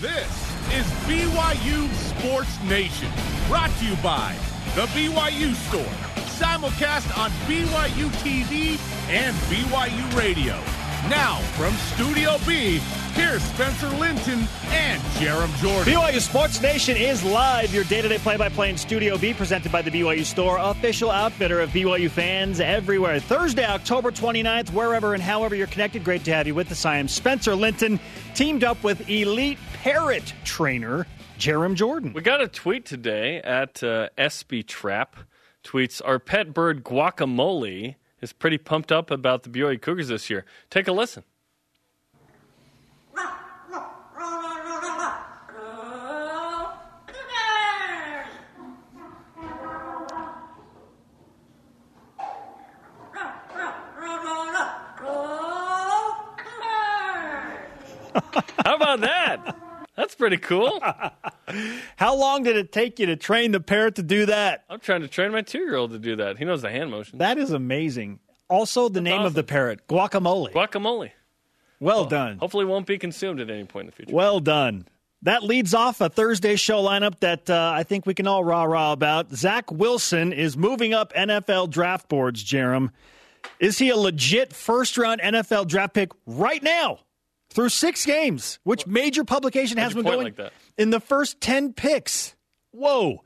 This is BYU Sports Nation, brought to you by the BYU Store, simulcast on BYU TV and BYU Radio. Now, from Studio B, here's Spencer Linton and Jarom Jordan. BYU Sports Nation is live, your day to day play by play in Studio B, presented by the BYU Store, official outfitter of BYU fans everywhere. Thursday, October 29th, wherever and however you're connected, great to have you with us. I am Spencer Linton, teamed up with elite parrot trainer Jarom Jordan. We got a tweet today at uh, SB Trap. Tweets, our pet bird Guacamole is pretty pumped up about the BYU Cougars this year. Take a listen. How about that? That's pretty cool. How long did it take you to train the parrot to do that? I'm trying to train my two year old to do that. He knows the hand motion. That is amazing. Also, the name of the parrot, guacamole. Guacamole. well done. Hopefully, won't be consumed at any point in the future. Well done. That leads off a Thursday show lineup that uh, I think we can all rah rah about. Zach Wilson is moving up NFL draft boards, Jarom. Is he a legit first round NFL draft pick right now through six games? Which major publication has been going like that? in the first 10 picks? Whoa.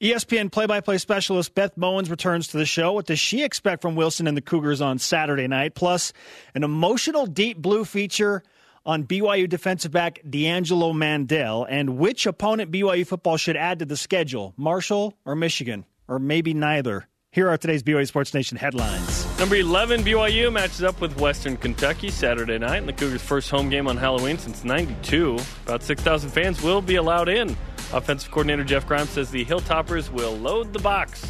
ESPN play by play specialist Beth Mowins returns to the show. What does she expect from Wilson and the Cougars on Saturday night? Plus, an emotional deep blue feature on BYU defensive back D'Angelo Mandell and which opponent BYU football should add to the schedule, Marshall or Michigan, or maybe neither. Here are today's BYU Sports Nation headlines. Number 11, BYU matches up with Western Kentucky Saturday night in the Cougars' first home game on Halloween since 92. About 6,000 fans will be allowed in. Offensive coordinator Jeff Grimes says the Hilltoppers will load the box.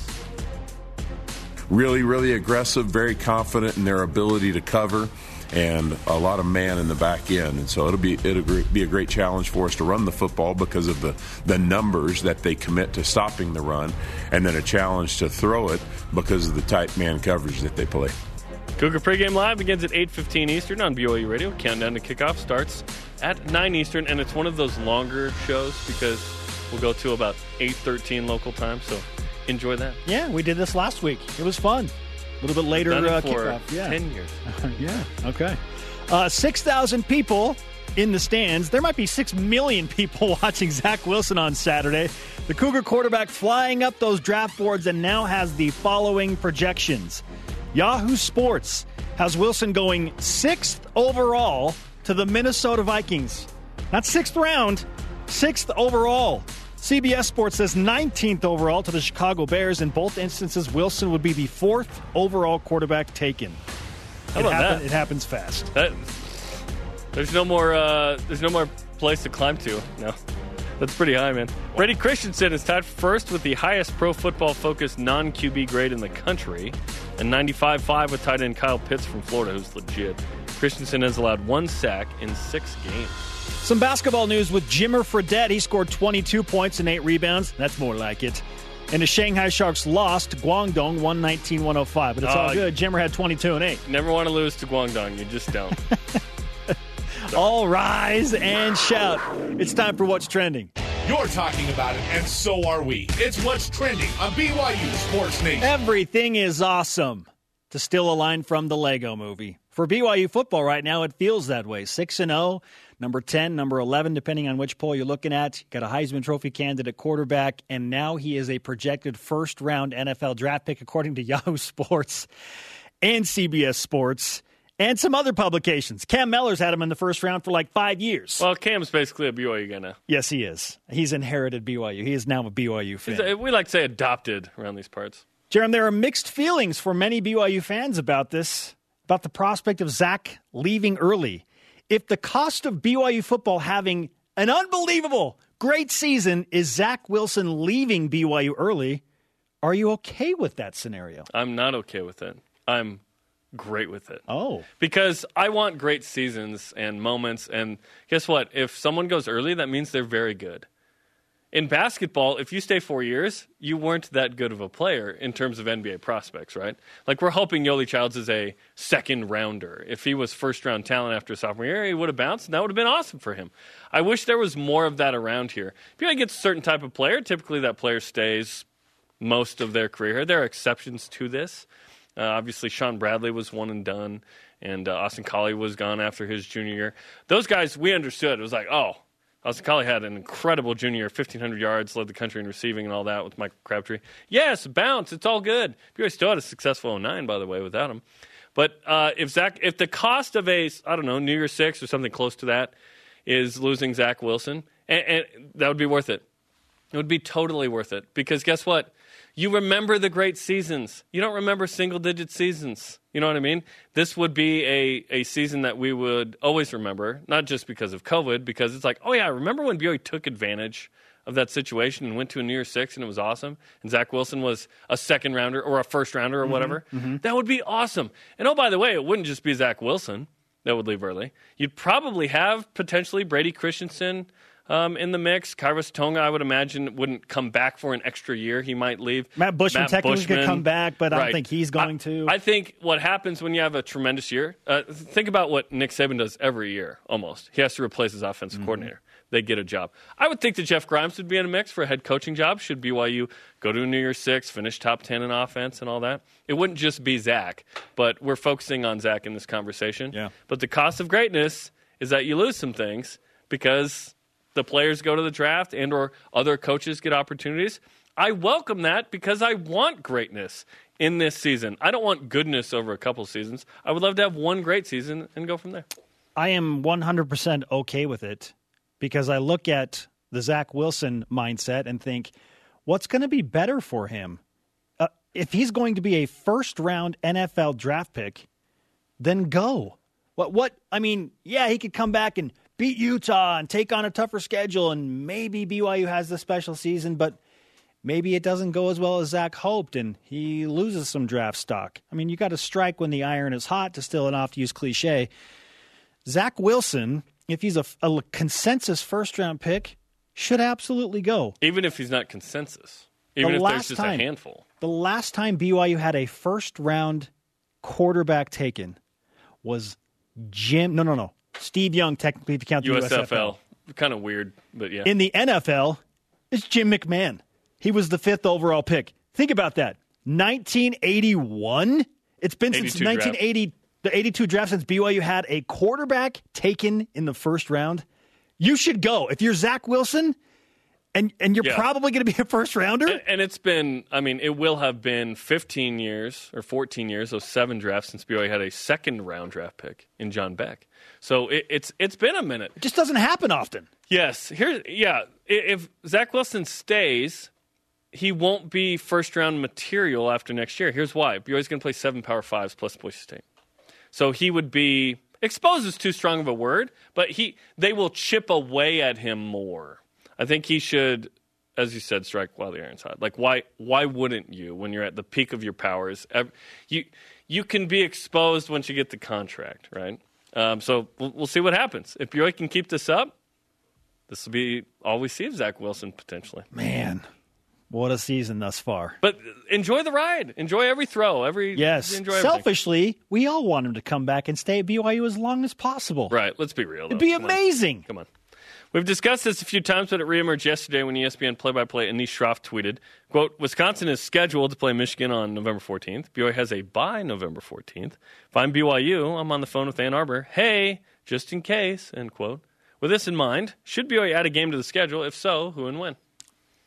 really, really aggressive, very confident in their ability to cover, and a lot of man in the back end. And so it'll be it'll be a great challenge for us to run the football because of the the numbers that they commit to stopping the run, and then a challenge to throw it because of the tight man coverage that they play. Cougar pregame live begins at 8:15 Eastern on BYU Radio. Countdown to kickoff starts at 9 Eastern, and it's one of those longer shows because we'll go to about 8:13 local time. So enjoy that. Yeah, we did this last week. It was fun. A little bit later uh, kickoff. Yeah. 10 years. yeah. Okay. Uh, 6,000 people in the stands. There might be 6 million people watching Zach Wilson on Saturday. The Cougar quarterback flying up those draft boards and now has the following projections. Yahoo Sports has Wilson going sixth overall to the Minnesota Vikings. Not sixth round, sixth overall. CBS Sports says 19th overall to the Chicago Bears. In both instances, Wilson would be the fourth overall quarterback taken. How It, about happen- that? it happens fast. That there's no more uh, there's no more place to climb to. No, that's pretty high, man. Brady Christensen is tied first with the highest pro football focused non QB grade in the country, and 95.5 with tight end Kyle Pitts from Florida, who's legit. Christensen has allowed one sack in six games. Some basketball news with Jimmer Fredette. He scored 22 points and 8 rebounds. That's more like it. And the Shanghai Sharks lost to Guangdong 119 105. But it's all Oh, good. Jimmer had 22 and 8. Never want to lose to Guangdong. You just don't. All rise and shout. It's time for What's Trending. You're talking about it, and so are we. It's what's trending on BYU Sports Nation. Everything is awesome. To steal a line from the Lego movie. For BYU football right now, it feels that way. 6 and 0, number 10, number 11, depending on which poll you're looking at. Got a Heisman Trophy candidate quarterback, and now he is a projected first round NFL draft pick, according to Yahoo Sports and CBS Sports and some other publications. Cam Mellor's had him in the first round for like five years. well, Cam's basically a BYU guy now. yes, he is. He's inherited BYU. He is now a BYU fan. He's- We like to say adopted around these parts. Jarom, there are mixed feelings for many BYU fans about this, about the prospect of Zach leaving early. If the cost of BYU football having an unbelievable, great season is Zach Wilson leaving BYU early, are you okay with that scenario? I'm not okay with it. I'm great with it. Oh, Because I want great seasons and moments. And guess what? If someone goes early, that means they're very good. in basketball, if you stay four years, you weren't that good of a player in terms of NBA prospects, right? Like we're hoping Yoeli Childs is a second rounder. If he was first round talent after sophomore year, he would have bounced, and that would have been awesome for him. I wish there was more of that around here. If you get a certain type of player, typically that player stays most of their career. There are exceptions to this. Uh, obviously, Shawn Bradley was one and done, and uh, Austin Collie was gone after his junior year. Those guys, we understood. It was like, oh, Austin Collie had an incredible junior year, 1,500 yards, led the country in receiving and all that with Michael Crabtree. Yes, bounce, it's all good. BYU still had a successful 09, by the way, without him. But uh, if Zach, if the cost of a, I don't know, New Year Six or something close to that is losing Zach Wilson, and, and that would be worth it. It would be totally worth it because guess what? You remember the great seasons. You don't remember single digit seasons. You know what I mean? This would be a, a season that we would always remember, not just because of COVID, because it's like, oh, yeah, remember when BYU took advantage of that situation and went to a New Year's Six and it was awesome? And Zach Wilson was a second rounder or a first rounder or mm-hmm, whatever? Mm-hmm. That would be awesome. And oh, by the way, it wouldn't just be Zach Wilson that would leave early. You'd probably have potentially Brady Christensen um, in the mix. Khyiris Tonga, I would imagine, wouldn't come back for an extra year. He might leave. Matt Bushman Matt technically Bushman, could come back, but I don't think he's going I, to. I think what happens when you have a tremendous year, uh, think about what Nick Saban does every year almost. He has to replace his offensive mm-hmm. coordinator. They get a job. I would think that Jeff Grimes would be in a mix for a head coaching job. Should BYU go to a New Year's Six, finish top 10 in offense and all that? It wouldn't just be Zach, but we're focusing on Zach in this conversation. Yeah. But the cost of greatness is that you lose some things because the players go to the draft and or other coaches get opportunities. I welcome that because I want greatness in this season. I don't want goodness over a couple seasons. I would love to have one great season and go from there. I am 100% okay with it because I look at the Zach Wilson mindset and think, what's going to be better for him? Uh, if he's going to be a first round NFL draft pick, then go. What? What? I mean, yeah, he could come back and beat Utah and take on a tougher schedule, and maybe BYU has the special season, but maybe it doesn't go as well as Zach hoped, and he loses some draft stock. I mean, you got to strike when the iron is hot, to still an to use cliche. Zach Wilson, if he's a, a consensus first round pick, should absolutely go. Even if he's not consensus. Even the if there's just time, a handful. The last time BYU had a first round quarterback taken was Jim. No, no, no. Steve Young, technically, if you count the USFL. USFL. Kind of weird, but yeah. In the NFL, it's Jim McMahon. He was the fifth overall pick. Think about that. 1981? It's been since 1980, draft. the 82 draft since BYU had a quarterback taken in the first round. You should go. If you're Zach Wilson, and and you're yeah. probably going to be a first rounder. And, and, it's been, I mean, it will have been 15 years or 14 years, those seven drafts since BYU had a second round draft pick in John Beck. So it, it's it's been a minute. It just doesn't happen often. Yes, here, yeah. If Zach Wilson stays, he won't be first round material after next year. Here's why: BYU's going to play seven Power Fives plus Boise State, so he would be exposed is too strong of a word, but he they will chip away at him more. I think he should, as you said, strike while the iron's hot. Like why why wouldn't you when you're at the peak of your powers? You you can be exposed once you get the contract, right? Um, so we'll, we'll, see what happens. If BYU can keep this up, this will be all we see of Zach Wilson potentially. Man, what a season thus far! But enjoy the ride. Enjoy every throw. Every yes. Selfishly, we all want him to come back and stay at BYU as long as possible. Right. Let's be real. Though. It'd be come amazing. On. Come on. We've discussed this a few times, but it reemerged yesterday when ESPN play-by-play Anish Shroff tweeted, quote, Wisconsin is scheduled to play Michigan on November 14th. BYU has a bye November 14th. If I'm BYU, I'm on the phone with Ann Arbor. Hey, just in case, end quote. With this in mind, should BYU add a game to the schedule? If so, who and when?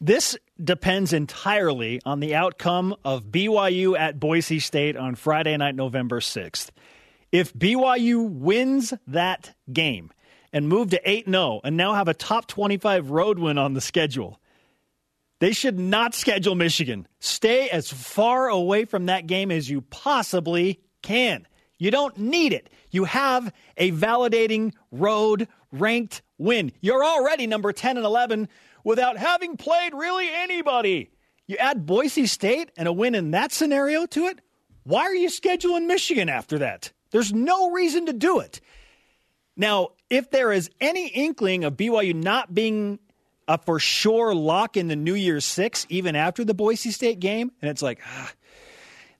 This depends entirely on the outcome of BYU at Boise State on Friday night, November 6th. If BYU wins that game – and move to 8 0 and now have a top 25 road win on the schedule. They should not schedule Michigan. Stay as far away from that game as you possibly can. You don't need it. You have a validating road ranked win. You're already number 10 and 11 without having played really anybody. You add Boise State and a win in that scenario to it. Why are you scheduling Michigan after that? There's no reason to do it. Now, if there is any inkling of BYU not being a for sure lock in the New Year's Six, even after the Boise State game. And it's like, ah,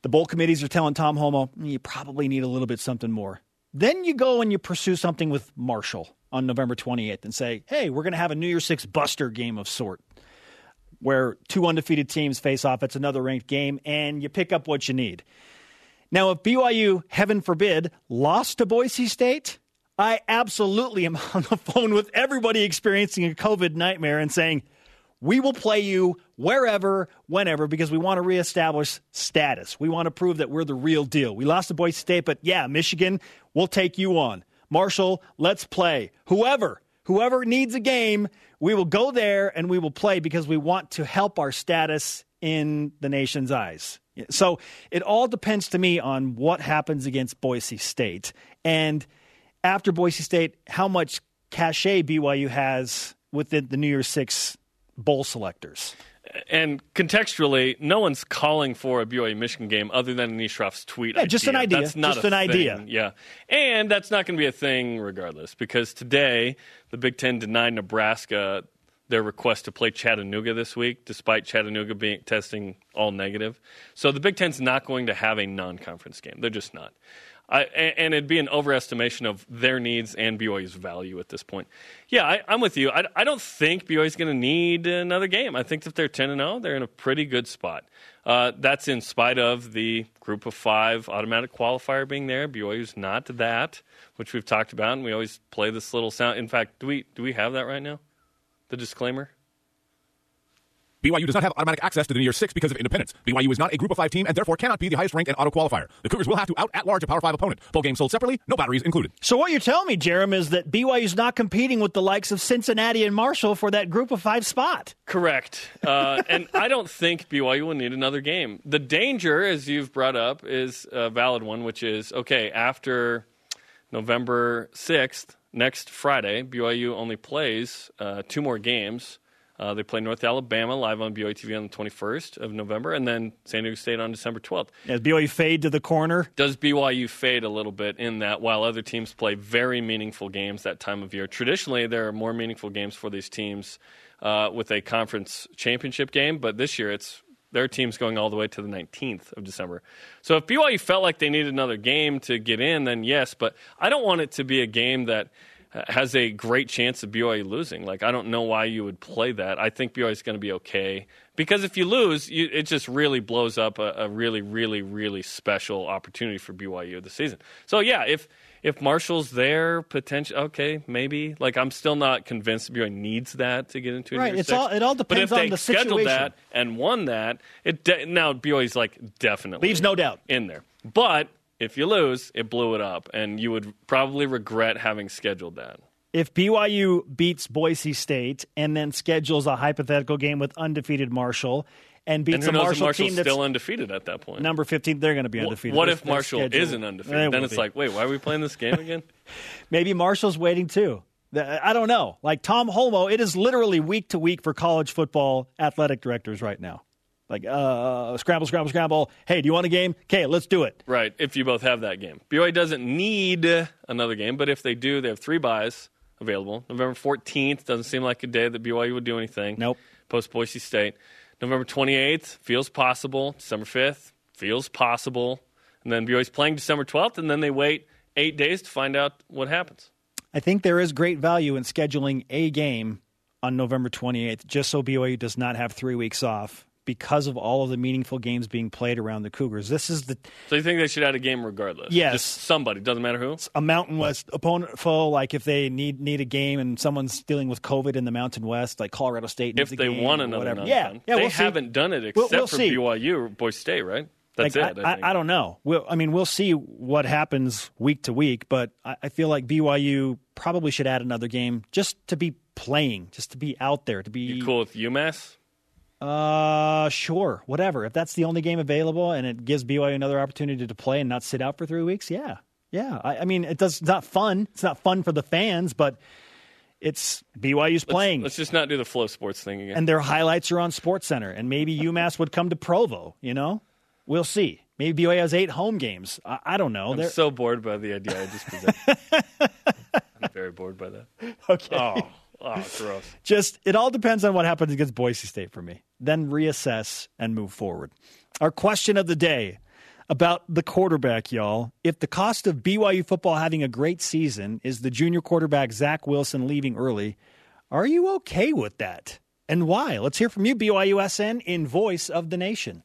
the bowl committees are telling Tom Holmoe, you probably need a little bit something more. Then you go and you pursue something with Marshall on November 28th and say, hey, we're going to have a New Year's Six buster game of sort where two undefeated teams face off. It's another ranked game, and you pick up what you need. Now, if BYU, heaven forbid, lost to Boise State, I absolutely am on the phone with everybody experiencing a COVID nightmare and saying, we will play you wherever, whenever, because we want to reestablish status. We want to prove that we're the real deal. We lost to Boise State, but yeah, Michigan, we'll take you on. Marshall, let's play. Whoever, whoever needs a game, we will go there and we will play because we want to help our status in the nation's eyes. So it all depends to me on what happens against Boise State. And after Boise State, how much cachet BYU has within the New Year's Six bowl selectors. And contextually, no one's calling for a BYU Michigan game other than Anish Shroff's tweet. Yeah, idea. just an idea. That's not just an thing. idea. Yeah, and that's not going to be a thing regardless because today the Big Ten denied Nebraska their request to play Chattanooga this week, despite Chattanooga being testing all negative. So the Big Ten's not going to have a non-conference game. They're just not. I, and it'd be an overestimation of their needs and BYU's value at this point. Yeah, I, am with you. I, I, don't think BYU's going to need another game. I think if they're 10 and 0, they're in a pretty good spot. Uh, that's in spite of the group of five automatic qualifier being there. BYU's not that, which we've talked about, and we always play this little sound. In fact, do we do we have that right now? The disclaimer. BYU does not have automatic access to the New Year's Six because of independence. BYU is not a Group of Five team and therefore cannot be the highest ranked and auto qualifier. The Cougars will have to out at large a Power Five opponent. Full game sold separately, no batteries included. So what you're telling me, Jarom, is that BYU is not competing with the likes of Cincinnati and Marshall for that Group of Five spot. Correct. Uh, and I don't think BYU will need another game. The danger, as you've brought up, is a valid one, which is okay after November sixth, next Friday, BYU only plays uh, two more games uh, they play North Alabama live on BYU TV on the 21st of November, and then San Diego State on December 12th. Does BYU fade to the corner? Does BYU fade a little bit in that while other teams play very meaningful games that time of year? Traditionally, there are more meaningful games for these teams uh, with a conference championship game, but this year it's their team's going all the way to the 19th of December. So if BYU felt like they needed another game to get in, then yes, but I don't want it to be a game that – has a great chance of BYU losing. Like I don't know why you would play that. I think BYU is going to be okay because if you lose, you, it just really blows up a, a, really, really, really special opportunity for BYU this season. So yeah, if if Marshall's there, potential okay, maybe. Like I'm still not convinced BYU needs that to get into. Right, it's all it all depends but if on the situation. scheduled that and won that, it de- now BYU's like definitely leaves no doubt in there, but if you lose, it blew it up, and you would probably regret having scheduled that. If BYU beats Boise State and then schedules a hypothetical game with undefeated Marshall and beats and a Marshall team that's still undefeated at that point, number fifteen, they're going to be undefeated. What if Marshall isn't undefeated? Then it's be. like, wait, why are we playing this game again? Maybe Marshall's waiting too. I don't know. Like Tom Holmoe, it is literally week to week for college football athletic directors right now. Like, uh, scramble, scramble, scramble. Hey, do you want a game? Okay, let's do it. Right, if you both have that game. BYU doesn't need another game, but if they do, they have three byes available. November 14th doesn't seem like a day that BYU would do anything. Nope. Post Boise State. November 28th feels possible. December 5th feels possible. And then BYU's playing December 12th, and then they wait eight days to find out what happens. I think there is great value in scheduling a game on November 28th, just so BYU does not have three weeks off because of all of the meaningful games being played around the Cougars. This is the. So you think they should add a game regardless? Yes, Just somebody doesn't matter who. A Mountain West opponent foe, like if they need need a game and someone's dealing with COVID in the Mountain West, like Colorado State. if they want another, yeah, yeah, they we'll haven't see. done it except we'll, we'll for see. BYU or Boise State, right? That's like, it. I, I, I, don't know. We'll, I mean, we'll see what happens week to week, but I, I feel like BYU probably should add another game just to be playing, just to be out there, to be. You cool with UMass? Uh, sure, whatever. If that's the only game available and it gives BYU another opportunity to play and not sit out for three weeks, yeah, yeah. I, I mean, it does. It's not fun. It's not fun for the fans, but it's BYU's playing. Let's, let's just not do the FloSports thing again. And their highlights are on Sports Center, and maybe UMass would come to Provo. You know, we'll see. Maybe BYU has eight home games. I, I don't know. I'm They're... so bored by the idea I just presented. I'm very bored by that. Okay. Oh Oh, gross. Just it all depends on what happens against Boise State for me. Then reassess and move forward. Our question of the day about the quarterback, y'all. If the cost of BYU football having a great season is the junior quarterback Zach Wilson leaving early, are you okay with that? And why? Let's hear from you, BYUSN, in Voice of the Nation.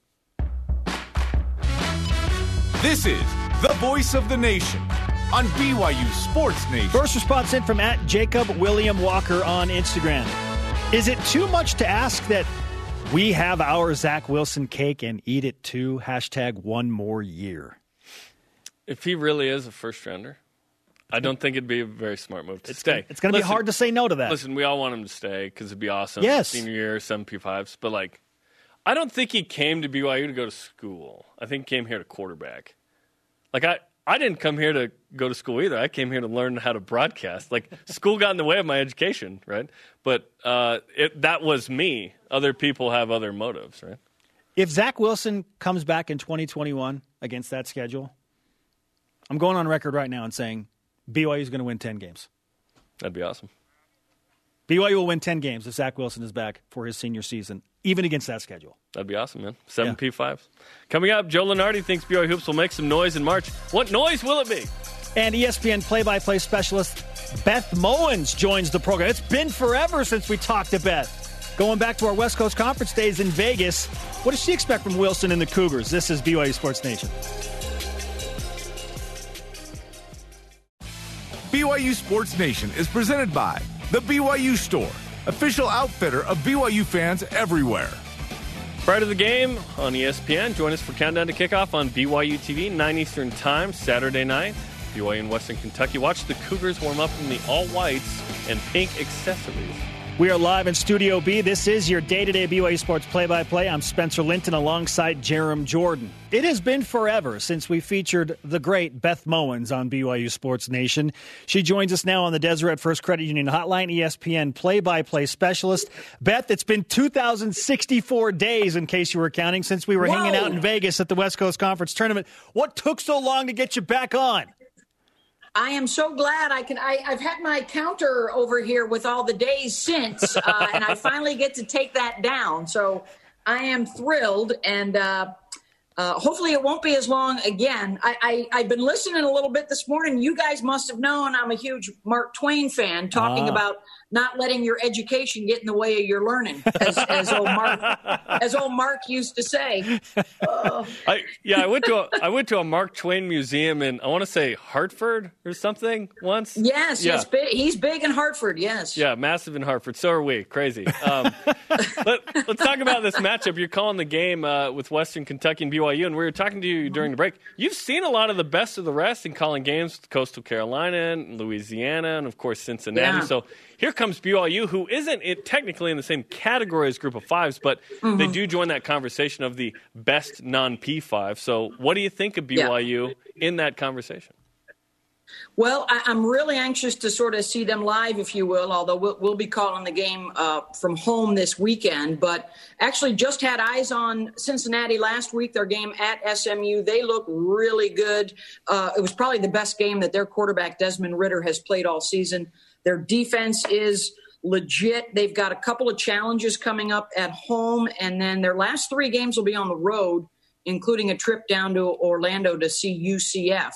This is the Voice of the Nation on BYU Sports Nation. First response in from at Jacob William Walker on Instagram. Is it too much to ask that we have our Zach Wilson cake and eat it too? Hashtag one more year. If he really is a first rounder, I don't think it'd be a very smart move to It's stay. gonna- it's gonna be hard to say no to that. Listen, we all want him to stay because it'd be awesome. Yes. Senior year, some P5s. But, like, I don't think he came to BYU to go to school. I think he came here to quarterback. Like, I, I didn't come here to go to school either. I came here to learn how to broadcast. Like, school got in the way of my education, right? But uh, it, that was me. Other people have other motives, right? If Zach Wilson comes back in 2021 against that schedule, I'm going on record right now and saying BYU is going to win 10 games. That'd be awesome. BYU will win 10 games if Zach Wilson is back for his senior season, even against that schedule. That'd be awesome, man. Seven P5s. Coming up, Joe Lunardi thinks BYU Hoops will make some noise in March. What noise will it be? And ESPN play by play specialist Beth Mowins joins the program. It's been forever since we talked to Beth. Going back to our West Coast Conference days in Vegas, what does she expect from Wilson and the Cougars? This is BYU Sports Nation. BYU Sports Nation is presented by The BYU Store, official outfitter of BYU fans everywhere. Prior of the game on ESPN, join us for Countdown to Kickoff on BYU TV, 9 Eastern Time, Saturday night. BYU in Western Kentucky. Watch the Cougars warm up in the all whites and pink accessories. We are live in Studio B. This is your day to day BYU Sports play by play. I'm Spencer Linton alongside Jarom Jordan. It has been forever since we featured the great Beth Mowins on BYU Sports Nation. She joins us now on the Deseret First Credit Union Hotline, ESPN play by play specialist. Beth, it's been 2,064 days, in case you were counting, since we were hanging out in Vegas at the West Coast Conference Tournament. What took so long to get you back on? I am so glad I can. I, I've had my counter over here with all the days since, uh, and I finally get to take that down. So I am thrilled, and uh, uh, hopefully it won't be as long again. I, I, I've been listening a little bit this morning. You guys must have known I'm a huge Mark Twain fan, talking Ah. about not letting your education get in the way of your learning, as, as old Mark, as old Mark used to say. I, yeah, I went to a, I went to a Mark Twain museum in I want to say Hartford or something once. Yes, Yeah. yes, big, he's big in Hartford. Yes. Yeah, massive in Hartford. So are we. Crazy. Um, let, us talk about this matchup. You're calling the game uh, with Western Kentucky and BYU, and we were talking to you during the break. You've seen a lot of the best of the rest in calling games with Coastal Carolina and Louisiana, and of course Cincinnati. Yeah. So here comes BYU, who isn't it technically in the same category as Group of Fives, but they mm-hmm. do join that conversation of the best non P5. So what do you think of Yeah. BYU in that conversation? Well, I, I'm really anxious to sort of see them live, if you will, although we'll, we'll be calling the game uh, from home this weekend. But actually, just had eyes on Cincinnati last week, their game at SMU. They look really good. Uh, it was probably the best game that their quarterback, Desmond Ridder, has played all season. Their defense is legit. They've got a couple of challenges coming up at home, and then their last three games will be on the road, including a trip down to Orlando to see UCF.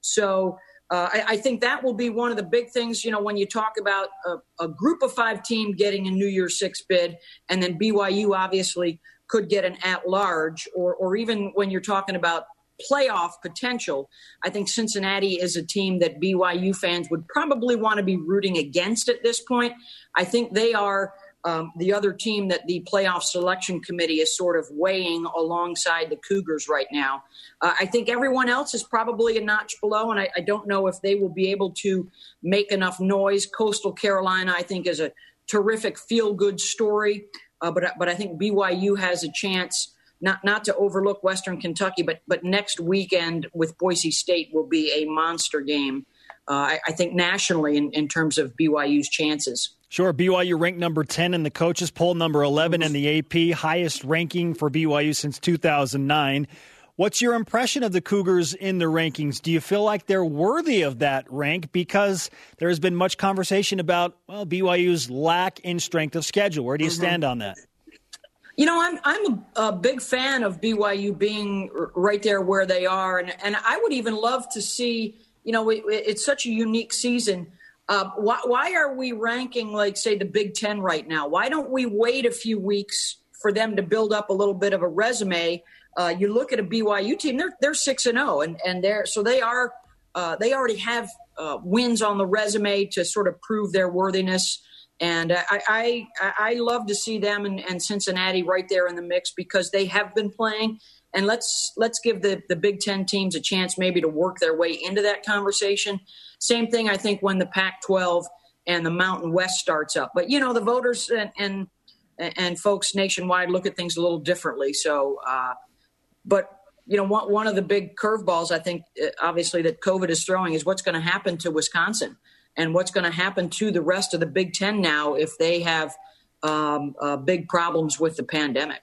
So uh, I, I think that will be one of the big things. You know, when you talk about a, a group of five team getting a New Year's Six bid, and then BYU obviously could get an at large, or or even when you're talking about playoff potential, I think Cincinnati is a team that BYU fans would probably want to be rooting against at this point. I think they are um, the other team that the playoff selection committee is sort of weighing alongside the Cougars right now. Uh, I think everyone else is probably a notch below, and I, I don't know if they will be able to make enough noise. Coastal Carolina, I think, is a terrific feel good story, uh, but but I think BYU has a chance. Not, not to overlook Western Kentucky, but but next weekend with Boise State will be a monster game. Uh, I, I think nationally in, in terms of BYU's chances. Sure, BYU ranked number 10 in the coaches poll, number 11 in the AP, highest ranking for BYU since 2009. What's your impression of the Cougars in the rankings? Do you feel like they're worthy of that rank? Because there has been much conversation about well BYU's lack in strength of schedule. Where do you mm-hmm. stand on that? You know, I'm I'm a, a, big fan of BYU being right there where they are, and and I would even love to see. You know, it, it's such a unique season. Uh, why, why are we ranking like say the Big Ten right now? Why don't we wait a few weeks for them to build up a little bit of a resume? Uh, you look at a BYU team; they're they're six and zero, oh, and and they're so they are uh, they already have uh, wins on the resume to sort of prove their worthiness. And I, I, I love to see them and, and Cincinnati right there in the mix because they have been playing. And let's let's give the, the Big Ten teams a chance maybe to work their way into that conversation. Same thing, I think, when the Pac-12 and the Mountain West starts up. But you know, the voters and and, and folks nationwide look at things a little differently. So, uh, but you know, one one of the big curveballs I think, uh, obviously, that COVID is throwing is what's going to happen to Wisconsin and what's going to happen to the rest of the Big Ten now if they have um, uh, big problems with the pandemic.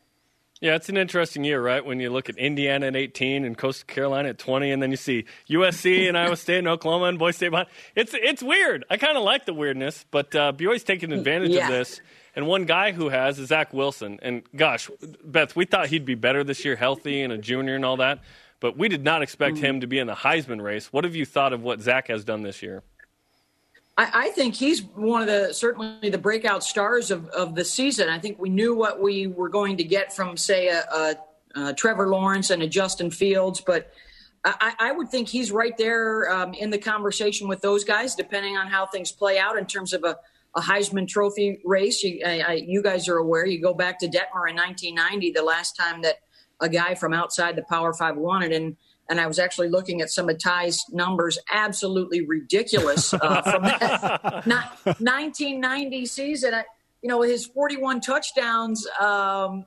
Yeah, it's an interesting year, right? When you look at Indiana at 18 and Coastal Carolina at 20, and then you see USC and Iowa State and Oklahoma and Boise State behind. It's it's weird. I kind of like the weirdness, but uh, BYU's taking advantage yeah. of this. And one guy who has is Zach Wilson. And gosh, Beth, we thought he'd be better this year, healthy and a junior and all that. But we did not expect mm-hmm. him to be in the Heisman race. What have you thought of what Zach has done this year? I, I, think he's one of the certainly the breakout stars of, of the season. I think we knew what we were going to get from, say, a, a, a Trevor Lawrence and a Justin Fields, but I, I would think he's right there um, in the conversation with those guys, depending on how things play out in terms of a, a Heisman Trophy race. You, I, you guys are aware. You go back to Detmer in 1990, the last time that a guy from outside the Power Five won it, and and I was actually looking at some of Ty's numbers, absolutely ridiculous uh, from that 1990 season. I, you know, his 41 touchdowns um,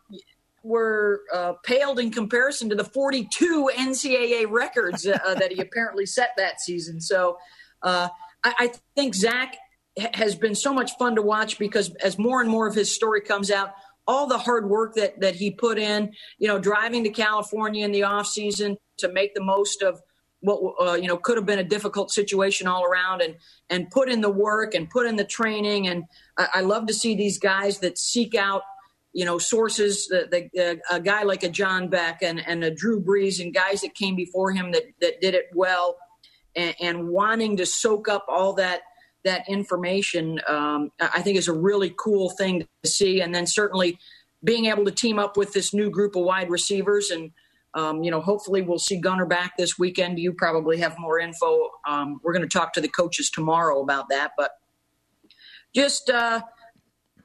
were uh, paled in comparison to the 42 NCAA records uh, that he apparently set that season. So uh, I, I think Zach has been so much fun to watch because as more and more of his story comes out, all the hard work that that he put in, you know, driving to California in the off season to make the most of what uh, you know could have been a difficult situation all around, and and put in the work and put in the training. And I, I love to see these guys that seek out you know sources. The, the uh, a guy like a John Beck and and a Drew Brees and guys that came before him that that did it well, and, and wanting to soak up all that that information, um, I think is a really cool thing to see. And then certainly being able to team up with this new group of wide receivers and um, you know, hopefully we'll see Gunner back this weekend. You probably have more info. Um, we're going to talk to the coaches tomorrow about that, but just uh,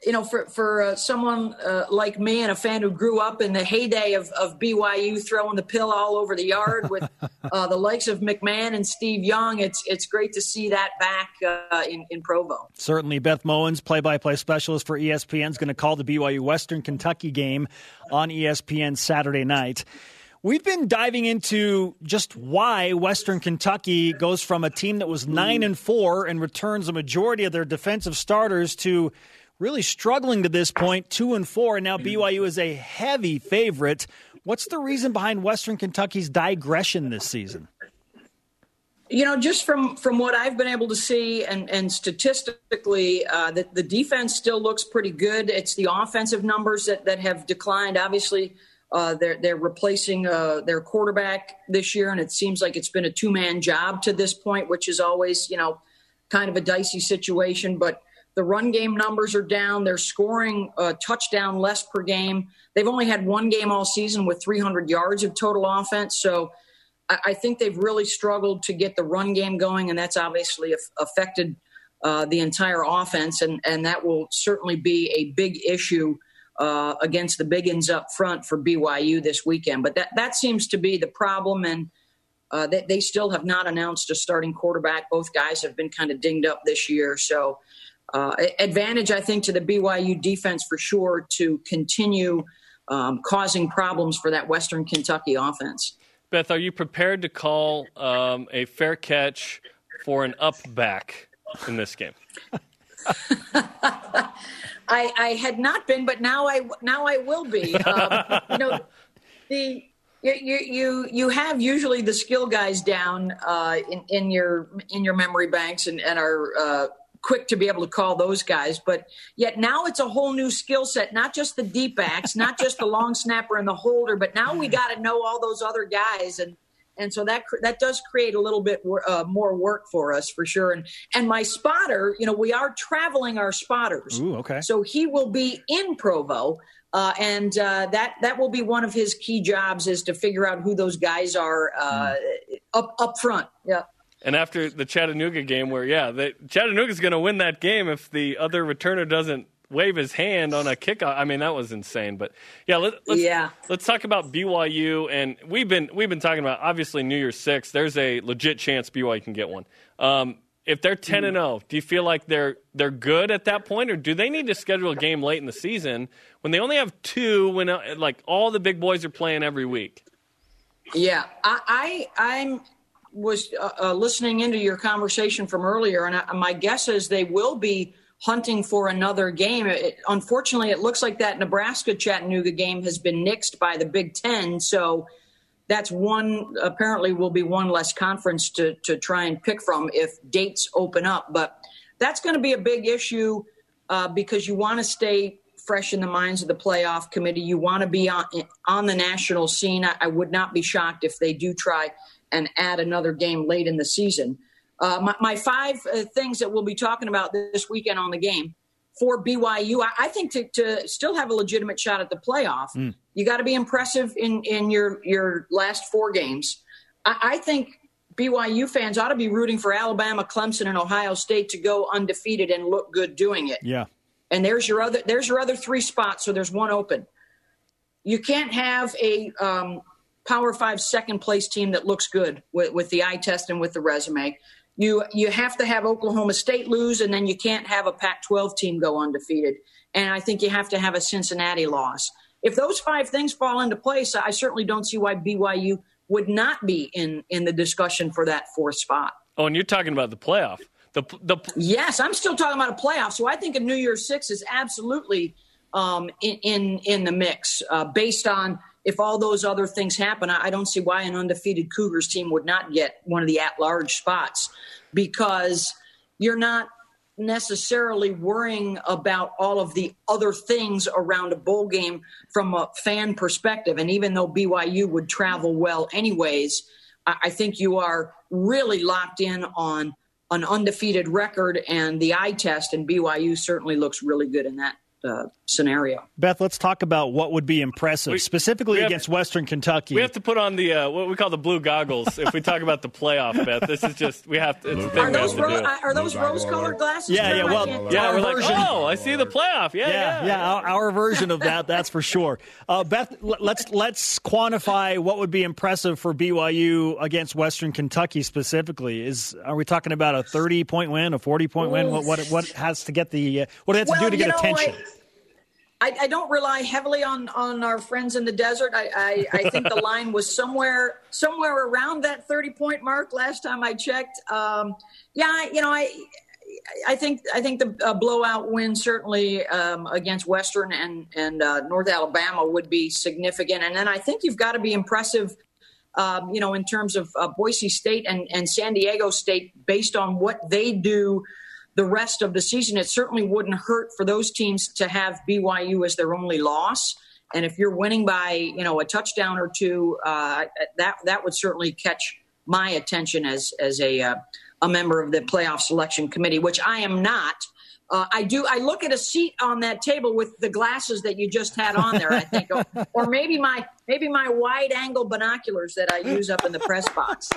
you know, for for uh, someone uh, like me and a fan who grew up in the heyday of, of BYU throwing the pill all over the yard with uh, the likes of McMahon and Steve Young, it's it's great to see that back uh, in in Provo. Certainly, Beth Mowins, play-by-play specialist for ESPN, is going to call the BYU Western Kentucky game on ESPN Saturday night. We've been diving into just why Western Kentucky goes from a team that was nine and four and returns a majority of their defensive starters to really struggling to this point, two and four, and now BYU is a heavy favorite. What's the reason behind Western Kentucky's digression this season? You know, just from from what I've been able to see, and and statistically, uh, the, the defense still looks pretty good. It's the offensive numbers that that have declined. Obviously, uh, they're they're replacing uh, their quarterback this year, and it seems like it's been a two man job to this point, which is always you know kind of a dicey situation. But the run game numbers are down. They're scoring a touchdown less per game. They've only had one game all season with 300 yards of total offense. So I, I think they've really struggled to get the run game going, and that's obviously affected uh, the entire offense, and, and that will certainly be a big issue. Uh, against the Biggins up front for BYU this weekend, but that that seems to be the problem, and uh, they, they still have not announced a starting quarterback. Both guys have been kind of dinged up this year, so uh, advantage, I think, to the BYU defense for sure to continue um, causing problems for that Western Kentucky offense. Beth, are you prepared to call um, a fair catch for an up back in this game? I, I, had not been, but now I now I will be. Um, you know, the you you you have usually the skill guys down uh, in in your in your memory banks and and are uh, quick to be able to call those guys. But yet now it's a whole new skill set. Not just the deep backs, not just the long snapper and the holder, but now we got to know all those other guys and. And so that that does create a little bit uh, more work for us for sure. And and my spotter, you know, we are traveling our spotters. Ooh, okay. So he will be in Provo, uh, and uh, that that will be one of his key jobs is to figure out who those guys are uh, up up front. Yeah. And after the Chattanooga game, where yeah, the, Chattanooga's going to win that game if the other returner doesn't wave his hand on a kickoff. I mean, that was insane. But yeah, let, us yeah. let's talk about BYU. And we've been we've been talking about obviously New Year's Six. There's a legit chance BYU can get one. Um, if they're ten and zero, do you feel like they're they're good at that point, or do they need to schedule a game late in the season when they only have two? When uh, like all the big boys are playing every week. Yeah, I, I am was uh, uh, listening into your conversation from earlier, and I, my guess is they will be hunting for another game. It, unfortunately, it looks like that Nebraska Chattanooga game has been nixed by the Big Ten, so that's one apparently will be one less conference to to try and pick from if dates open up. But that's going to be a big issue uh, because you want to stay fresh in the minds of the playoff committee. You want to be on on the national scene. I, I, would not be shocked if they do try and add another game late in the season. Uh, my, my, five uh, things that we'll be talking about this weekend on the game for BYU. I, I think to, to, still have a legitimate shot at the playoff, mm. you got to be impressive in, in your, your last four games. I, I, think BYU fans ought to be rooting for Alabama, Clemson, and Ohio State to go undefeated and look good doing it. Yeah. And there's your other there's your other three spots. So there's one open. You can't have a um, Power Five second place team that looks good with, with the eye test and with the resume you you have to have Oklahoma State lose, and then you can't have a Pac-12 team go undefeated. And I think you have to have a Cincinnati loss. If those five things fall into place, I certainly don't see why BYU would not be in in the discussion for that fourth spot. Oh, and you're talking about the playoff. The, the yes, I'm still talking about a playoff. So I think a New Year's Six is absolutely um, in, in in the mix uh, based on if all those other things happen, I don't see why an undefeated Cougars team would not get one of the at large spots because you're not necessarily worrying about all of the other things around a bowl game from a fan perspective. And even though BYU would travel well, anyways, I think you are really locked in on an undefeated record and the eye test, and BYU certainly looks really good in that uh, scenario. Beth, let's talk about what would be impressive, we, specifically we against Western Kentucky. We have to put on the uh, what we call the blue goggles if we talk about the playoff. Beth, this is just we have to. It's are those, ro- are those rose-colored glasses? Yeah, yeah. Well, yeah, we're like, oh, I see the playoff. Yeah, yeah, yeah. yeah our, our, version of that. That's for sure. Uh, Beth, let's let's quantify what would be impressive for BYU against Western Kentucky specifically. Is are we talking about a thirty-point win, a forty-point win? What what what has to get the uh, what do they have to well, do to get know, attention? I, I, I, don't rely heavily on on our friends in the desert. I, I, I think the line was somewhere somewhere around that thirty point mark last time I checked. Um, yeah, you know, I I think I think the uh, blowout win certainly um, against Western and and uh, North Alabama would be significant, and then I think you've got to be impressive. Um, you know, in terms of uh, Boise State and, and San Diego State, based on what they do the rest of the season. It certainly wouldn't hurt for those teams to have BYU as their only loss. And if you're winning by you know a touchdown or two, uh, that that would certainly catch my attention as as a uh, a member of the playoff selection committee, which I am not. Uh, I do. I look at a seat on that table with the glasses that you just had on there. I think, or, or maybe my maybe my wide angle binoculars that I use up in the press box.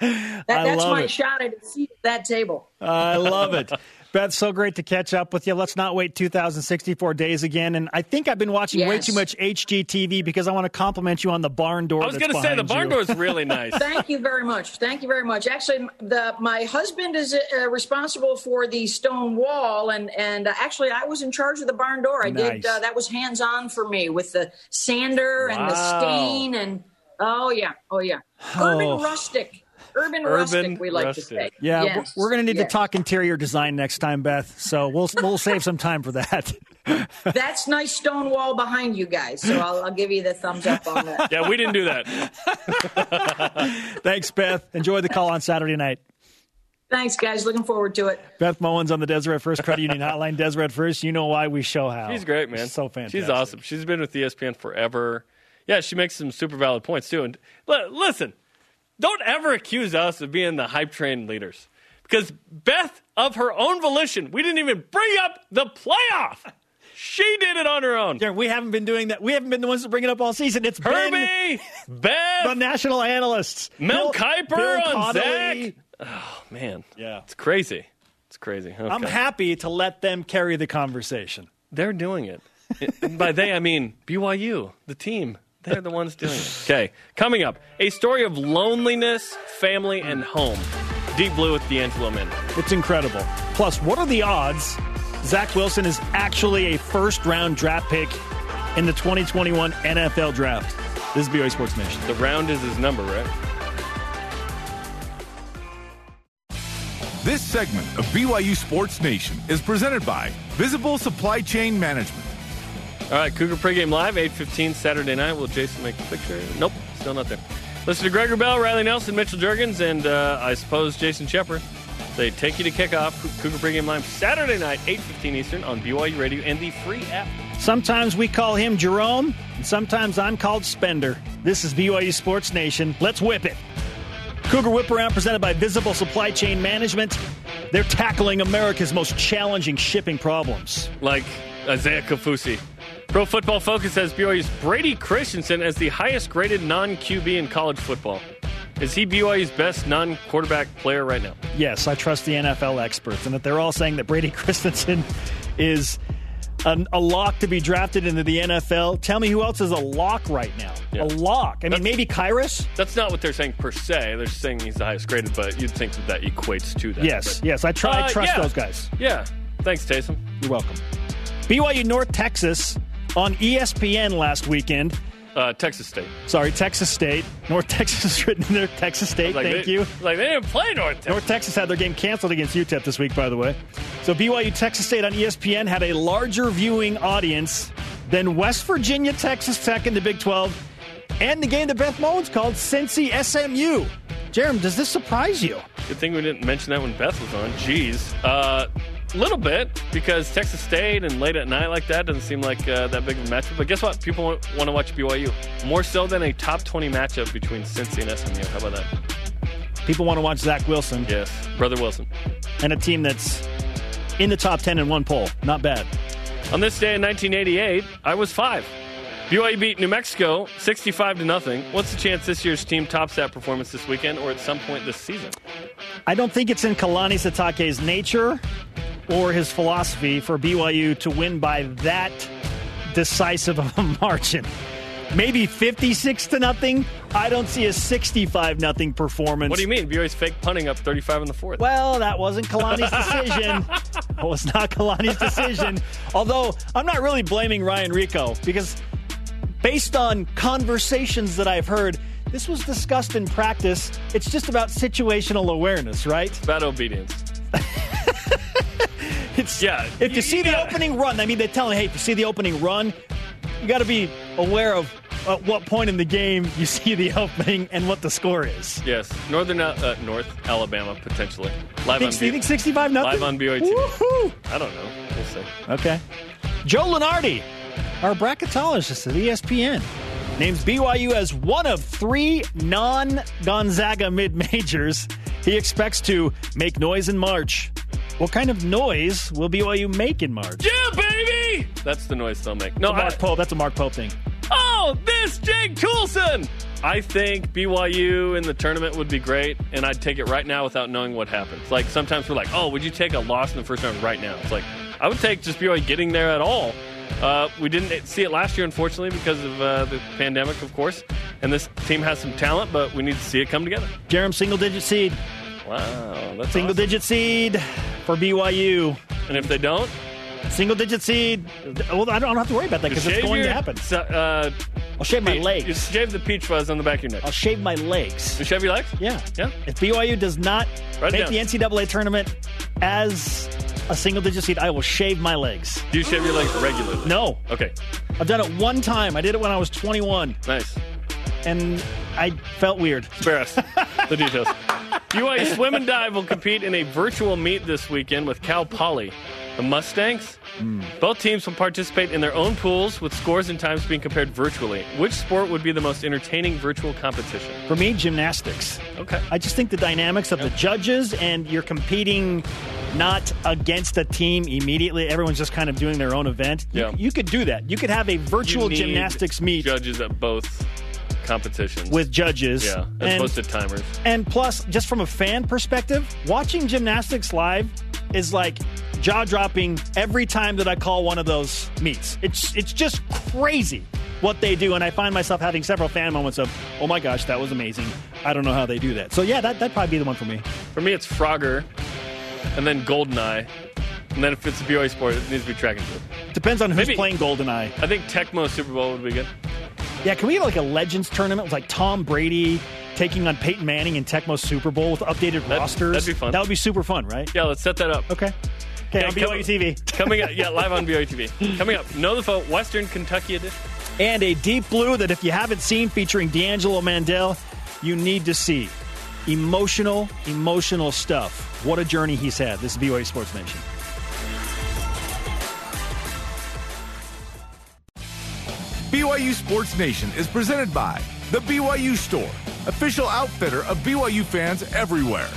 That, that's my it. shot at a seat at that table. I love it. Beth, so great to catch up with you. Let's not wait 2,064 days again. And I think I've been watching yes. way too much HGTV because I want to compliment you on the barn door. I was going to say the barn door is really nice. Thank you very much. Thank you very much. Actually, the, my husband is uh, responsible for the stone wall, and and uh, actually I was in charge of the barn door. I nice. did uh, that was hands on for me with the sander wow. and the stain and oh yeah, oh yeah, urban oh. rustic urban, Urban rustic. We like rustic. to say. Yeah, Yes, we're, we're going to need yes. to talk interior design next time, Beth. So we'll we'll save some time for that. That's nice stone wall behind you guys, so I'll, I'll give you the thumbs up on that. Yeah, we didn't do that. Thanks, Beth. Enjoy the call on Saturday night. Thanks, guys. Looking forward to it. Beth Mowins on the Deseret First Credit Union Hotline. Deseret First, you know why we show how. She's great, man. She's so fantastic. She's awesome. She's been with ESPN forever. Yeah, she makes some super valid points too. And li- listen, don't ever accuse us of being the hype train leaders because Beth, of her own volition, we didn't even bring up the playoff. She did it on her own. Yeah, we haven't been doing that. We haven't been the ones to bring it up all season. It's been Herbie, the national analysts. Mel Bill- Kiper Bill on Zach. Oh man, Yeah. it's crazy. It's crazy. Okay. I'm happy to let them carry the conversation. They're doing it. By they, I mean BYU, the team. They're the ones doing it. Okay, coming up, a story of loneliness, family, and home. Deep Blue with D'Angelo Min. It's incredible. Plus, what are the odds Zach Wilson is actually a first round draft pick in the 2021 NFL draft? This is BYU Sports Nation. The round is his number, right? This segment of BYU Sports Nation is presented by Visible Supply Chain Management. All right, Cougar pregame live, 8.15 Saturday night. Will Jason make the picture? Nope, still not there. Listen to Greg Wrubell, Riley Nelson, Mitchell Juergens, and uh, I suppose Jason Shepard. They take you to kickoff. Cougar pregame live Saturday night, 8.15 Eastern on BYU Radio and the free app. Sometimes we call him Jerome, and sometimes I'm called Spender. This is BYU Sports Nation. Let's whip it. Cougar Whip Around presented by Visible Supply Chain Management. They're tackling America's most challenging shipping problems. like Isaiah Kaufusi. Pro Football Focus has BYU's Brady Christensen as the highest graded non QB in college football. Is he BYU's best non quarterback player right now? Yes, I trust the NFL experts, and that they're all saying that Brady Christensen is an, a lock to be drafted into the NFL. Tell me who else is a lock right now? Yeah. A lock. I mean, maybe Khyiris? That's not what they're saying per se. They're saying he's the highest graded, but you'd think that that equates to that. Yes, But- yes. I try. Uh, trust yeah. those guys. Yeah. Thanks, Taysom. You're welcome. BYU North Texas on ESPN last weekend. Uh, Texas State. Sorry, Texas State. North Texas is written in there. Texas State. Like Thank they, you. Like they didn't play North Texas. North Texas had their game canceled against UTEP this week, by the way. So BYU Texas State on ESPN had a larger viewing audience than West Virginia Texas Tech in the Big 12 and the game that Beth Mowins called Cincy SMU. Jarom, does this surprise you? Good thing we didn't mention that when Beth was on. Jeez. A little bit, because Texas State and late at night like that doesn't seem like uh, that big of a matchup. But guess what? People want, to watch BYU. More so than a top 20 matchup between Cincy and SMU. How about that? People want to watch Zach Wilson Yes. Brother Wilson. and a team that's in the top 10 in one poll. Not bad. On this day in 1988, I was five. BYU beat New Mexico 65 to nothing. What's the chance this year's team tops that performance this weekend or at some point this season? I don't think it's in Kalani Sitake's nature or his philosophy for BYU to win by that decisive of a margin. Maybe 56 to nothing. I don't see a 65 nothing performance. What do you mean? BYU's fake punting up 35 in the fourth. Well, that wasn't Kalani's decision. it was not Kalani's decision. Although I'm not really blaming Ryan Rico because based on conversations that I've heard, this was discussed in practice. It's just about situational awareness, right? About obedience. It's Yeah, If you you- see you the gotta- opening run, I mean, they tell you, hey, if you see the opening run, you got to be aware of at what point in the game you see the opening and what the score is. Yes, Northern uh, North Alabama potentially live Think, on. you think 65 nothing? Live on BYU. Woohoo! I don't know. We'll see. Okay. Joe Lunardi, our bracketologist at ESPN, names BYU as one of three non Gonzaga mid majors. He expects to make noise in March. What kind of noise will BYU make in March? Yeah, baby. That's the noise they'll make. No, I, Mark Pope. That's a Mark Pope thing. oh, this Jake Toolson. I think BYU in the tournament would be great, and I'd take it right now without knowing what happens. Like sometimes we're like, oh, would you take a loss in the first round right now? It's like I would take just BYU getting there at all. Uh, we didn't see it last year, unfortunately, because of uh, the pandemic, of course. And this team has some talent, but we need to see it come together. Jarom, single digit seed. Wow, that's Single awesome. digit seed for BYU. And if they don't, Single digit seed. Well, I don't have to worry about that because it's going to happen. Uh, I'll shave my legs. You shave the peach fuzz on the back of your neck. I'll shave my legs. You shave your legs? Yeah. Yeah. If BYU does not Write make the NCAA tournament as a single digit seed, I will shave my legs. Do you shave your legs regularly? No. Okay. I've done it one time. I did it when I was 21, Nice. and I felt weird. Spare us the details. BYU Swim and Dive will compete in a virtual meet this weekend with Cal Poly. The Mustangs? Both teams will participate in their own pools with scores and times being compared virtually. Which sport would be the most entertaining virtual competition? For me, gymnastics. Okay. I just think the dynamics of the judges and you're competing not against a team immediately. Everyone's just kind of doing their own event. You- Yeah. You, could do that. You could have a virtual You gymnastics meet Judges at both competitions. with judges. yeah, as and, opposed to timers. and plus, just from a fan perspective, watching gymnastics live is like jaw dropping every time that I call one of those meets. It's it's just crazy what they do, and I find myself having several fan moments of, "Oh my gosh, that was amazing! I don't know how they do that." So yeah, that that'd probably be the one for me. For me, it's Frogger, and then Goldeneye, and then if it's a BYU sport, it needs to be track and field. Depends on who's Maybe- playing Goldeneye. I think Tecmo Super Bowl would be good. Yeah, can we get like a Legends tournament with like Tom Brady taking on Peyton Manning in Tecmo Super Bowl with updated That'd- rosters? that'd be fun. That would be super fun, right? Yeah, let's set that up. Okay. Okay, Yeah, on BYU TV. Coming up, yeah, live on BYU TV. Coming up, know the vote, Western Kentucky edition. and a deep blue that if you haven't seen featuring D'Angelo Mandell, you need to see. Emotional, emotional stuff. What a journey he's had. This is BYU Sports Nation. BYU Sports Nation is presented by The BYU Store, official outfitter of BYU fans everywhere.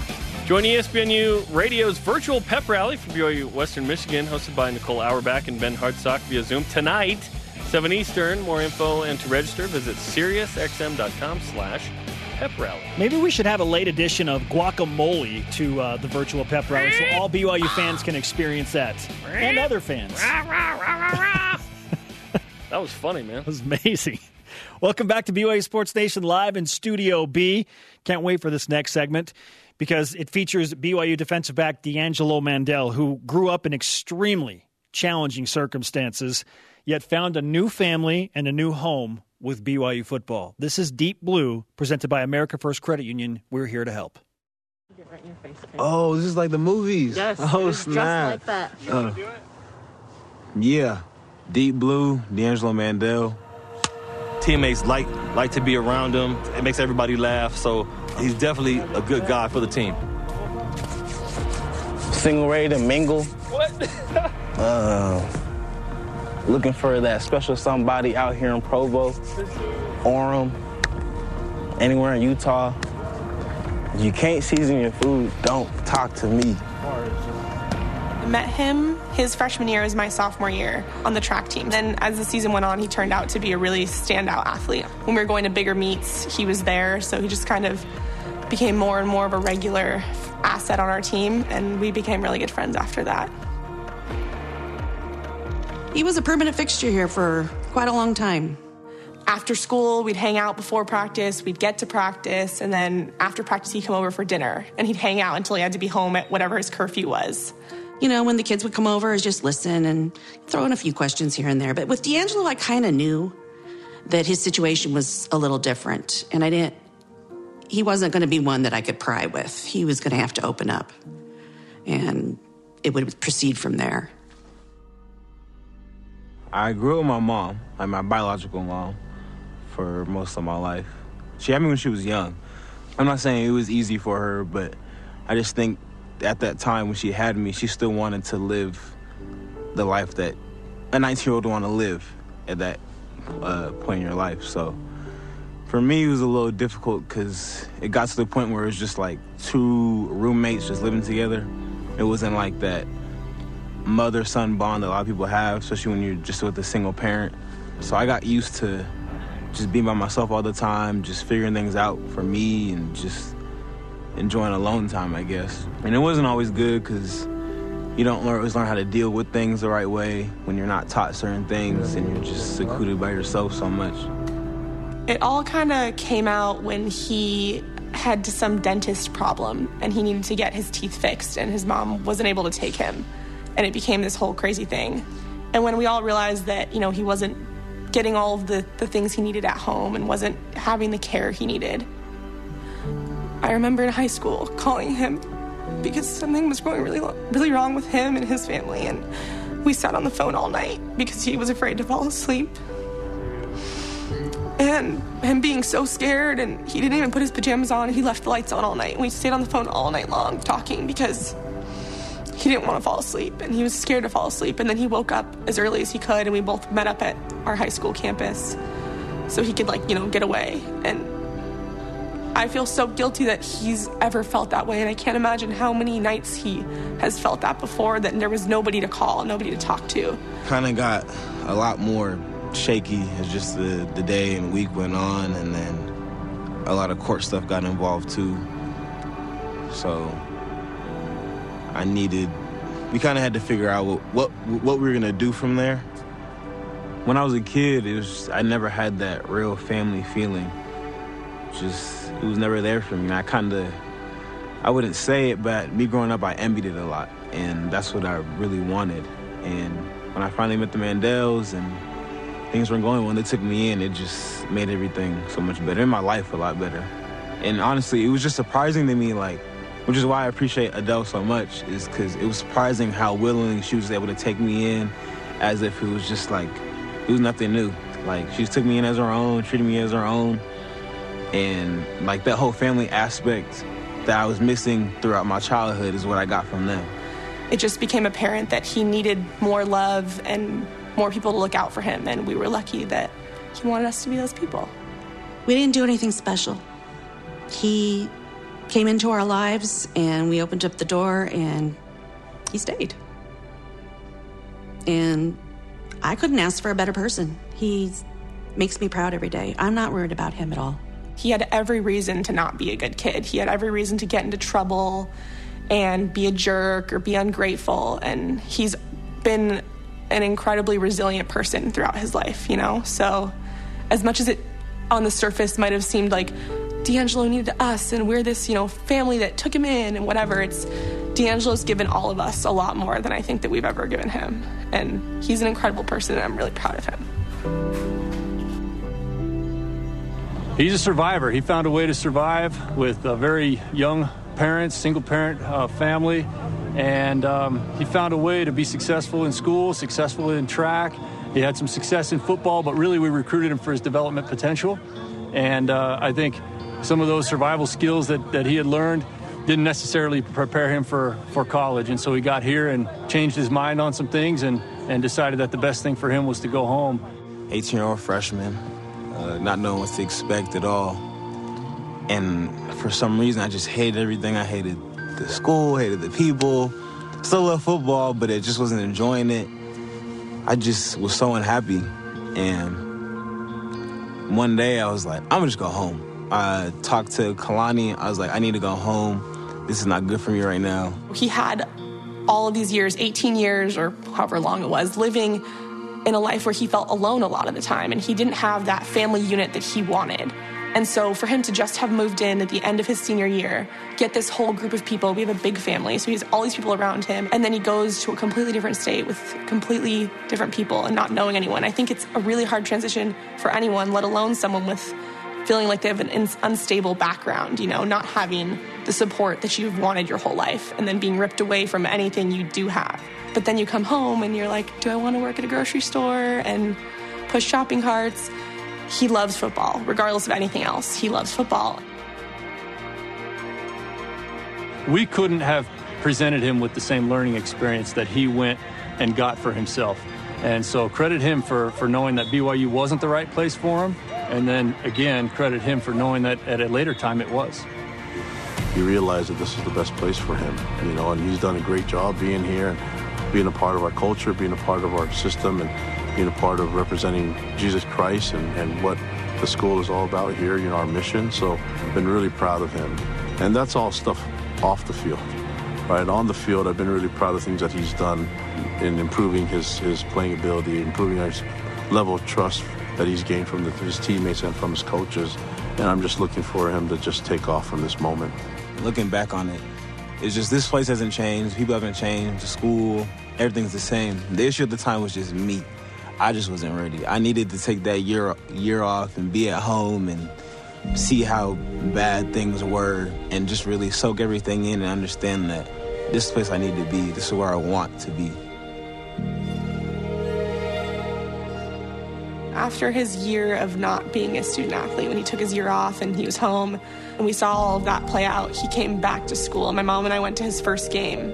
Join ESPNU Radio's virtual pep rally for BYU Western Michigan, hosted by Nicole Auerbach and Ben Hartsock via Zoom tonight, 7 Eastern. More info and to register, visit SiriusXM.com slash pep rally. Maybe we should have a late edition of guacamole to uh, the virtual pep rally so all BYU fans can experience that. And other fans. That was funny, man. That was amazing. Welcome back to BYU Sports Nation live in Studio B. Can't wait for this next segment because it features BYU defensive back D'Angelo Mandell, who grew up in extremely challenging circumstances, yet found a new family and a new home with BYU football. This is Deep Blue, presented by America First Credit Union. We're here to help. Oh, this is like the movies. Yes, Oh, snap. just like that. Uh, yeah. Deep Blue, D'Angelo Mandell. teammates like like to be around him. It makes everybody laugh. So he's definitely a good guy for the team. Single ready to mingle. What? uh, looking for that special somebody out here in Provo, Orem, anywhere in Utah. You can't season your food, don't talk to me. Met him his freshman year as my sophomore year on the track team. Then as the season went on, he turned out to be a really standout athlete. When we were going to bigger meets, he was there, so he just kind of became more and more of a regular asset on our team, and we became really good friends after that. He was a permanent fixture here for quite a long time. After school, we'd hang out before practice, we'd get to practice, and then after practice, he'd come over for dinner, and he'd hang out until he had to be home at whatever his curfew was. You know, when the kids would come over, is just listen and throw in a few questions here and there. But with D'Angelo, I kind of knew that his situation was a little different, and I didn't. He wasn't going to be one that I could pry with. He was going to have to open up, and it would proceed from there. I grew up with my mom, like my biological mom, for most of my life. She had me when she was young. I'm not saying it was easy for her, but I just think at that time when she had me, she still wanted to live the life that a 19 year old want to live at that uh, point in your life. So for me, it was a little difficult because it got to the point where it was just like two roommates just living together. It wasn't like that mother son bond that a lot of people have, especially when you're just with a single parent. So I got used to just being by myself all the time, just figuring things out for me and just enjoying alone time, I guess. And it wasn't always good because you don't learn, always learn how to deal with things the right way when you're not taught certain things and you're just secluded by yourself so much. It all kind of came out when he had some dentist problem and he needed to get his teeth fixed, and his mom wasn't able to take him. And it became this whole crazy thing. And when we all realized that, you know, he wasn't getting all of the, the things he needed at home and wasn't having the care he needed. I remember in high school calling him because something was going really, really wrong with him and his family, and we sat on the phone all night because he was afraid to fall asleep. And him being so scared, and he didn't even put his pajamas on, he left the lights on all night. We stayed on the phone all night long talking because he didn't want to fall asleep and he was scared to fall asleep. And then he woke up as early as he could, and we both met up at our high school campus so he could, like, you know, get away. And I feel so guilty that he's ever felt that way, and I can't imagine how many nights he has felt that before that there was nobody to call, nobody to talk to. Kind of got a lot more shaky as just the, the day and week went on, and then a lot of court stuff got involved too. So I needed, we kind of had to figure out what, what what we were gonna do from there. When I was a kid, it was I never had that real family feeling. Just it was never there for me. I kind of, I wouldn't say it, but me growing up, I envied it a lot, and that's what I really wanted. And when I finally met the Mandells and things weren't going when they took me in, it just made everything so much better, in my life a lot better. And honestly, it was just surprising to me, like, which is why I appreciate Adele so much, is because it was surprising how willingly she was able to take me in as if it was just like, it was nothing new. Like, she just took me in as her own, treated me as her own. And like that whole family aspect that I was missing throughout my childhood is what I got from them. It just became apparent that he needed more love and more people to look out for him, and we were lucky that he wanted us to be those people. We didn't do anything special. He came into our lives and we opened up the door and he stayed. And I couldn't ask for a better person. He makes me proud every day. I'm not worried about him at all. He had every reason to not be a good kid. He had every reason to get into trouble and be a jerk or be ungrateful. And he's been an incredibly resilient person throughout his life, you know? So, as much as it on the surface might have seemed like D'Angelo needed us and we're this, you know, family that took him in and whatever, it's D'Angelo's given all of us a lot more than I think that we've ever given him. And he's an incredible person and I'm really proud of him. He's a survivor. He found a way to survive with a very young parents, single parent uh, family, and um, he found a way to be successful in school, successful in track. He had some success in football, but really we recruited him for his development potential. And uh, I think some of those survival skills that, that he had learned didn't necessarily prepare him for, for college. And so he got here and changed his mind on some things and, and decided that the best thing for him was to go home. 18 year old freshman, uh, not knowing what to expect at all. And for some reason, I just hated everything. I hated the school, hated the people. Still love football, but it just wasn't enjoying it. I just was so unhappy. And one day I was like, I'm gonna just go home. I talked to Kalani. I was like, I need to go home. This is not good for me right now. He had all of these years 18 years or however long it was living in a life where he felt alone a lot of the time and he didn't have that family unit that he wanted. And so for him to just have moved in at the end of his senior year, get this whole group of people, we have a big family, so he has all these people around him, and then he goes to a completely different state with completely different people and not knowing anyone. I think it's a really hard transition for anyone, let alone someone with feeling like they have an unstable background, you know, not having the support that you've wanted your whole life and then being ripped away from anything you do have. But then you come home and you're like, do I want to work at a grocery store and push shopping carts? He loves football, regardless of anything else. He loves football. We couldn't have presented him with the same learning experience that he went and got for himself. And so credit him for, for knowing that BYU wasn't the right place for him. And then again, credit him for knowing that at a later time it was. He realized that this is the best place for him, you know, and he's done a great job being here and being a part of our culture, being a part of our system, and being a part of representing Jesus Christ and, and what the school is all about here, you know, our mission. So I've been really proud of him. And that's all stuff off the field. Right on the field, I've been really proud of things that he's done in improving his, his playing ability, improving our level of trust that he's gained from the, his teammates and from his coaches. And I'm just looking for him to just take off from this moment. Looking back on it, it's just this place hasn't changed. People haven't changed. The school, everything's the same. The issue at the time was just me. I just wasn't ready. I needed to take that year year off and be at home and see how bad things were and just really soak everything in and understand that this is the place I need to be. This is where I want to be. After his year of not being a student athlete, when he took his year off and he was home, and we saw all of that play out, he came back to school. My mom and I went to his first game.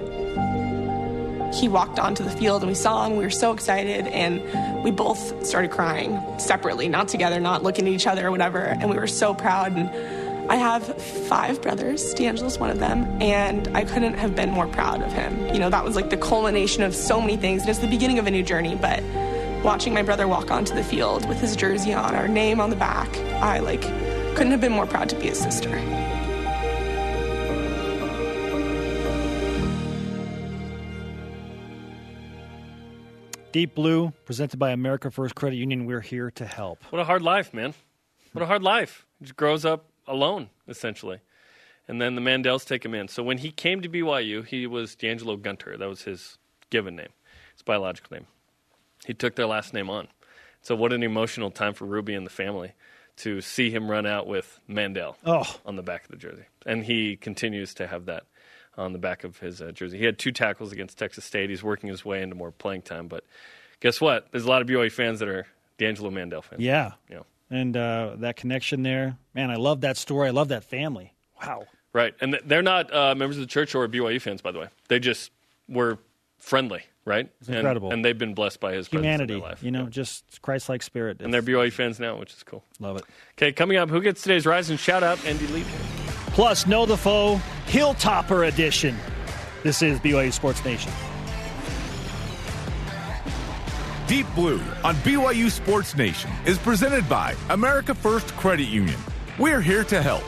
He walked onto the field and we saw him. We were so excited, and we both started crying separately, not together, not looking at each other or whatever. And we were so proud. And I have five brothers. D'Angelo's one of them, and I couldn't have been more proud of him. You know, that was like the culmination of so many things. And it's the beginning of a new journey, but watching my brother walk onto the field with his jersey on, our name on the back, I like couldn't have been more proud to be his sister. Deep Blue, presented by America First Credit Union. We're here to help. What a hard life, man. What a hard life. He just grows up alone, essentially. And then the Mandells take him in. So when he came to BYU, he was D'Angelo Gunter. That was his given name, his biological name. He took their last name on. So what an emotional time for Ruby and the family to see him run out with Mandell Oh. on the back of the jersey. And he continues to have that on the back of his uh, jersey. He had two tackles against Texas State. He's working his way into more playing time. But guess what? There's a lot of BYU fans that are D'Angelo Mandell fans. Yeah. Yeah. And uh, that connection there. Man, I love that story. I love that family. Wow. Right. And th- they're not uh, members of the church or BYU fans, by the way. They just were friendly, right? It's And- incredible. And, they've been blessed by his presence in Humanity, their life. you know, just Christ like spirit. And they're BYU fans now, which is cool. Love it. Okay, coming up, who gets today's Rise and Shout Out? Andy Lee. Plus, Know the Foe, Hilltopper Edition. This is BYU Sports Nation. Deep Blue on BYU Sports Nation is presented by America First Credit Union. We're here to help.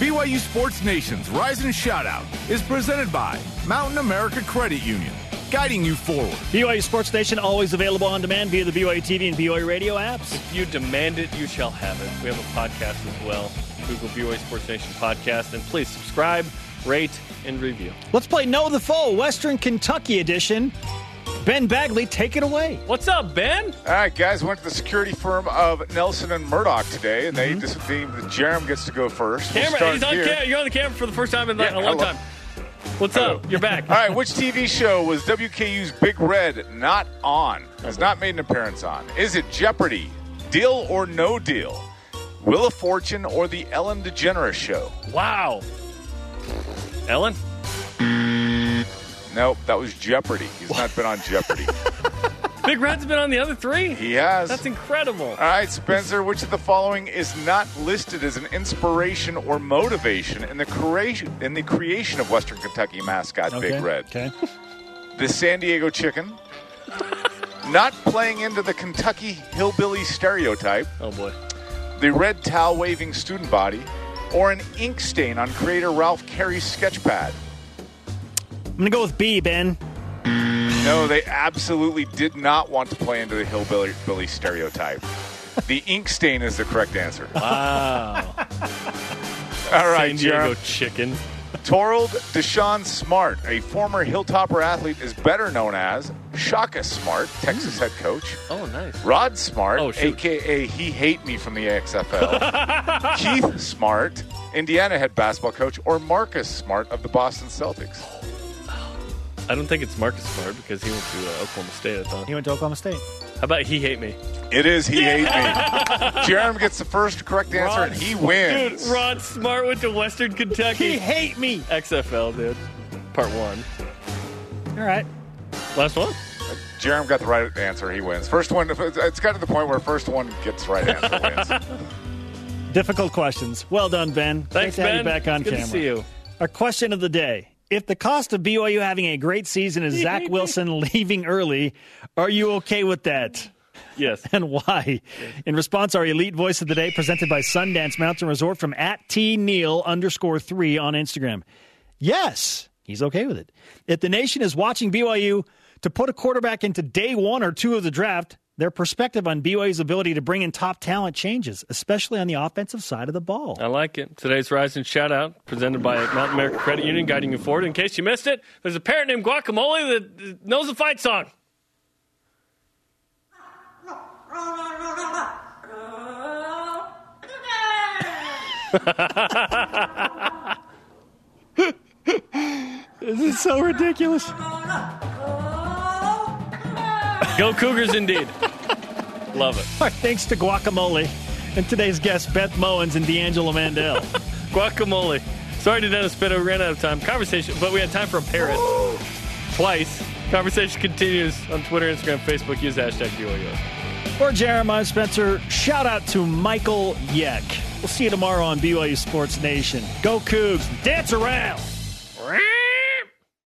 BYU Sports Nation's Rise and Shout Out is presented by Mountain America Credit Union, guiding you forward. BYU Sports Nation always available on demand via the BYU TV and BYU radio apps. If you demand it, you shall have it. We have a podcast as well. Google BYU Sports Nation podcast. And please subscribe, rate, and review. Let's play Know the Foe, Western Kentucky edition. Ben Bagley, take it away. What's up, Ben? All right, guys, went to the security firm of Nelson and Murdoch today, and they mm-hmm. just deemed that Jarom gets to go first. We'll Camera, he's on here. camera. You're on the camera for the first time in Yeah, a long hello. time. What's up? You're back. All right, which TV show was WKU's Big Red not on? Has not made an appearance on. Is it Jeopardy, Deal or No Deal, Wheel of Fortune, or the Ellen DeGeneres Show? Wow. Ellen? Nope, that was Jeopardy. He's not been on Jeopardy. Big Red's been on the other three? He has. That's incredible. All right, Spencer, which of the following is not listed as an inspiration or motivation in the creation in the creation of Western Kentucky mascot Okay. Big Red? Okay. The San Diego Chicken, not playing into the Kentucky hillbilly stereotype, Oh, boy. the red towel waving student body, or an ink stain on creator Ralph Carey's sketchpad. I'm going to go with B, Ben. No, they absolutely did not want to play into the hillbilly Billy stereotype. The ink stain is the correct answer. Wow. All right, San Diego Jarom. chicken. Torald Deshaun Smart, a former Hilltopper athlete, is better known as Shaka Smart, Texas head coach. Oh, nice. Rod Smart, Oh, shoot. aka He Hate Me from the XFL. Keith Smart, Indiana head basketball coach, or Marcus Smart of the Boston Celtics. I don't think it's Marcus Smart because he went to uh, Oklahoma State, I thought. He went to Oklahoma State. How about he hate me? It is He Hate Me. Jarom gets the first correct answer, and he wins. Dude, Ron Smart went to Western Kentucky. He hate me. XFL, dude. Part one. All right. Last one? Jarom got the right answer. He wins. First one. It's got to the point where first one gets right answer wins. Difficult questions. Well done, Ben. Thanks, Great to have you back on Good to camera. see you. Our question of the day. If the cost of BYU having a great season is Zach Wilson leaving early, are you okay with that? Yes. And why? In response, our elite voice of the day presented by Sundance Mountain Resort from at T Neil underscore three on Instagram. Yes, he's okay with it. If the nation is watching BYU to put a quarterback into day one or two of the draft, their perspective on BYU's ability to bring in top talent changes, especially on the offensive side of the ball. I like it. Today's Rise and Shout Out, presented by Mountain America Credit Union, guiding you forward. In case you missed it, there's a parent named Guacamole that knows the fight song. this is so ridiculous. Go Cougars, indeed. Love it. All right, thanks to Guacamole and today's guests, Beth Mowins and D'Angelo Mandell. Guacamole. Sorry to Dennis Spitta, we ran out of time. Conversation, but we had time for a parrot. Twice. Conversation continues on Twitter, Instagram, Facebook. Use hashtag BYU. For Jeremiah Spencer, shout out to Michael Yek. We'll see you tomorrow on BYU Sports Nation. Go Cougs, dance around.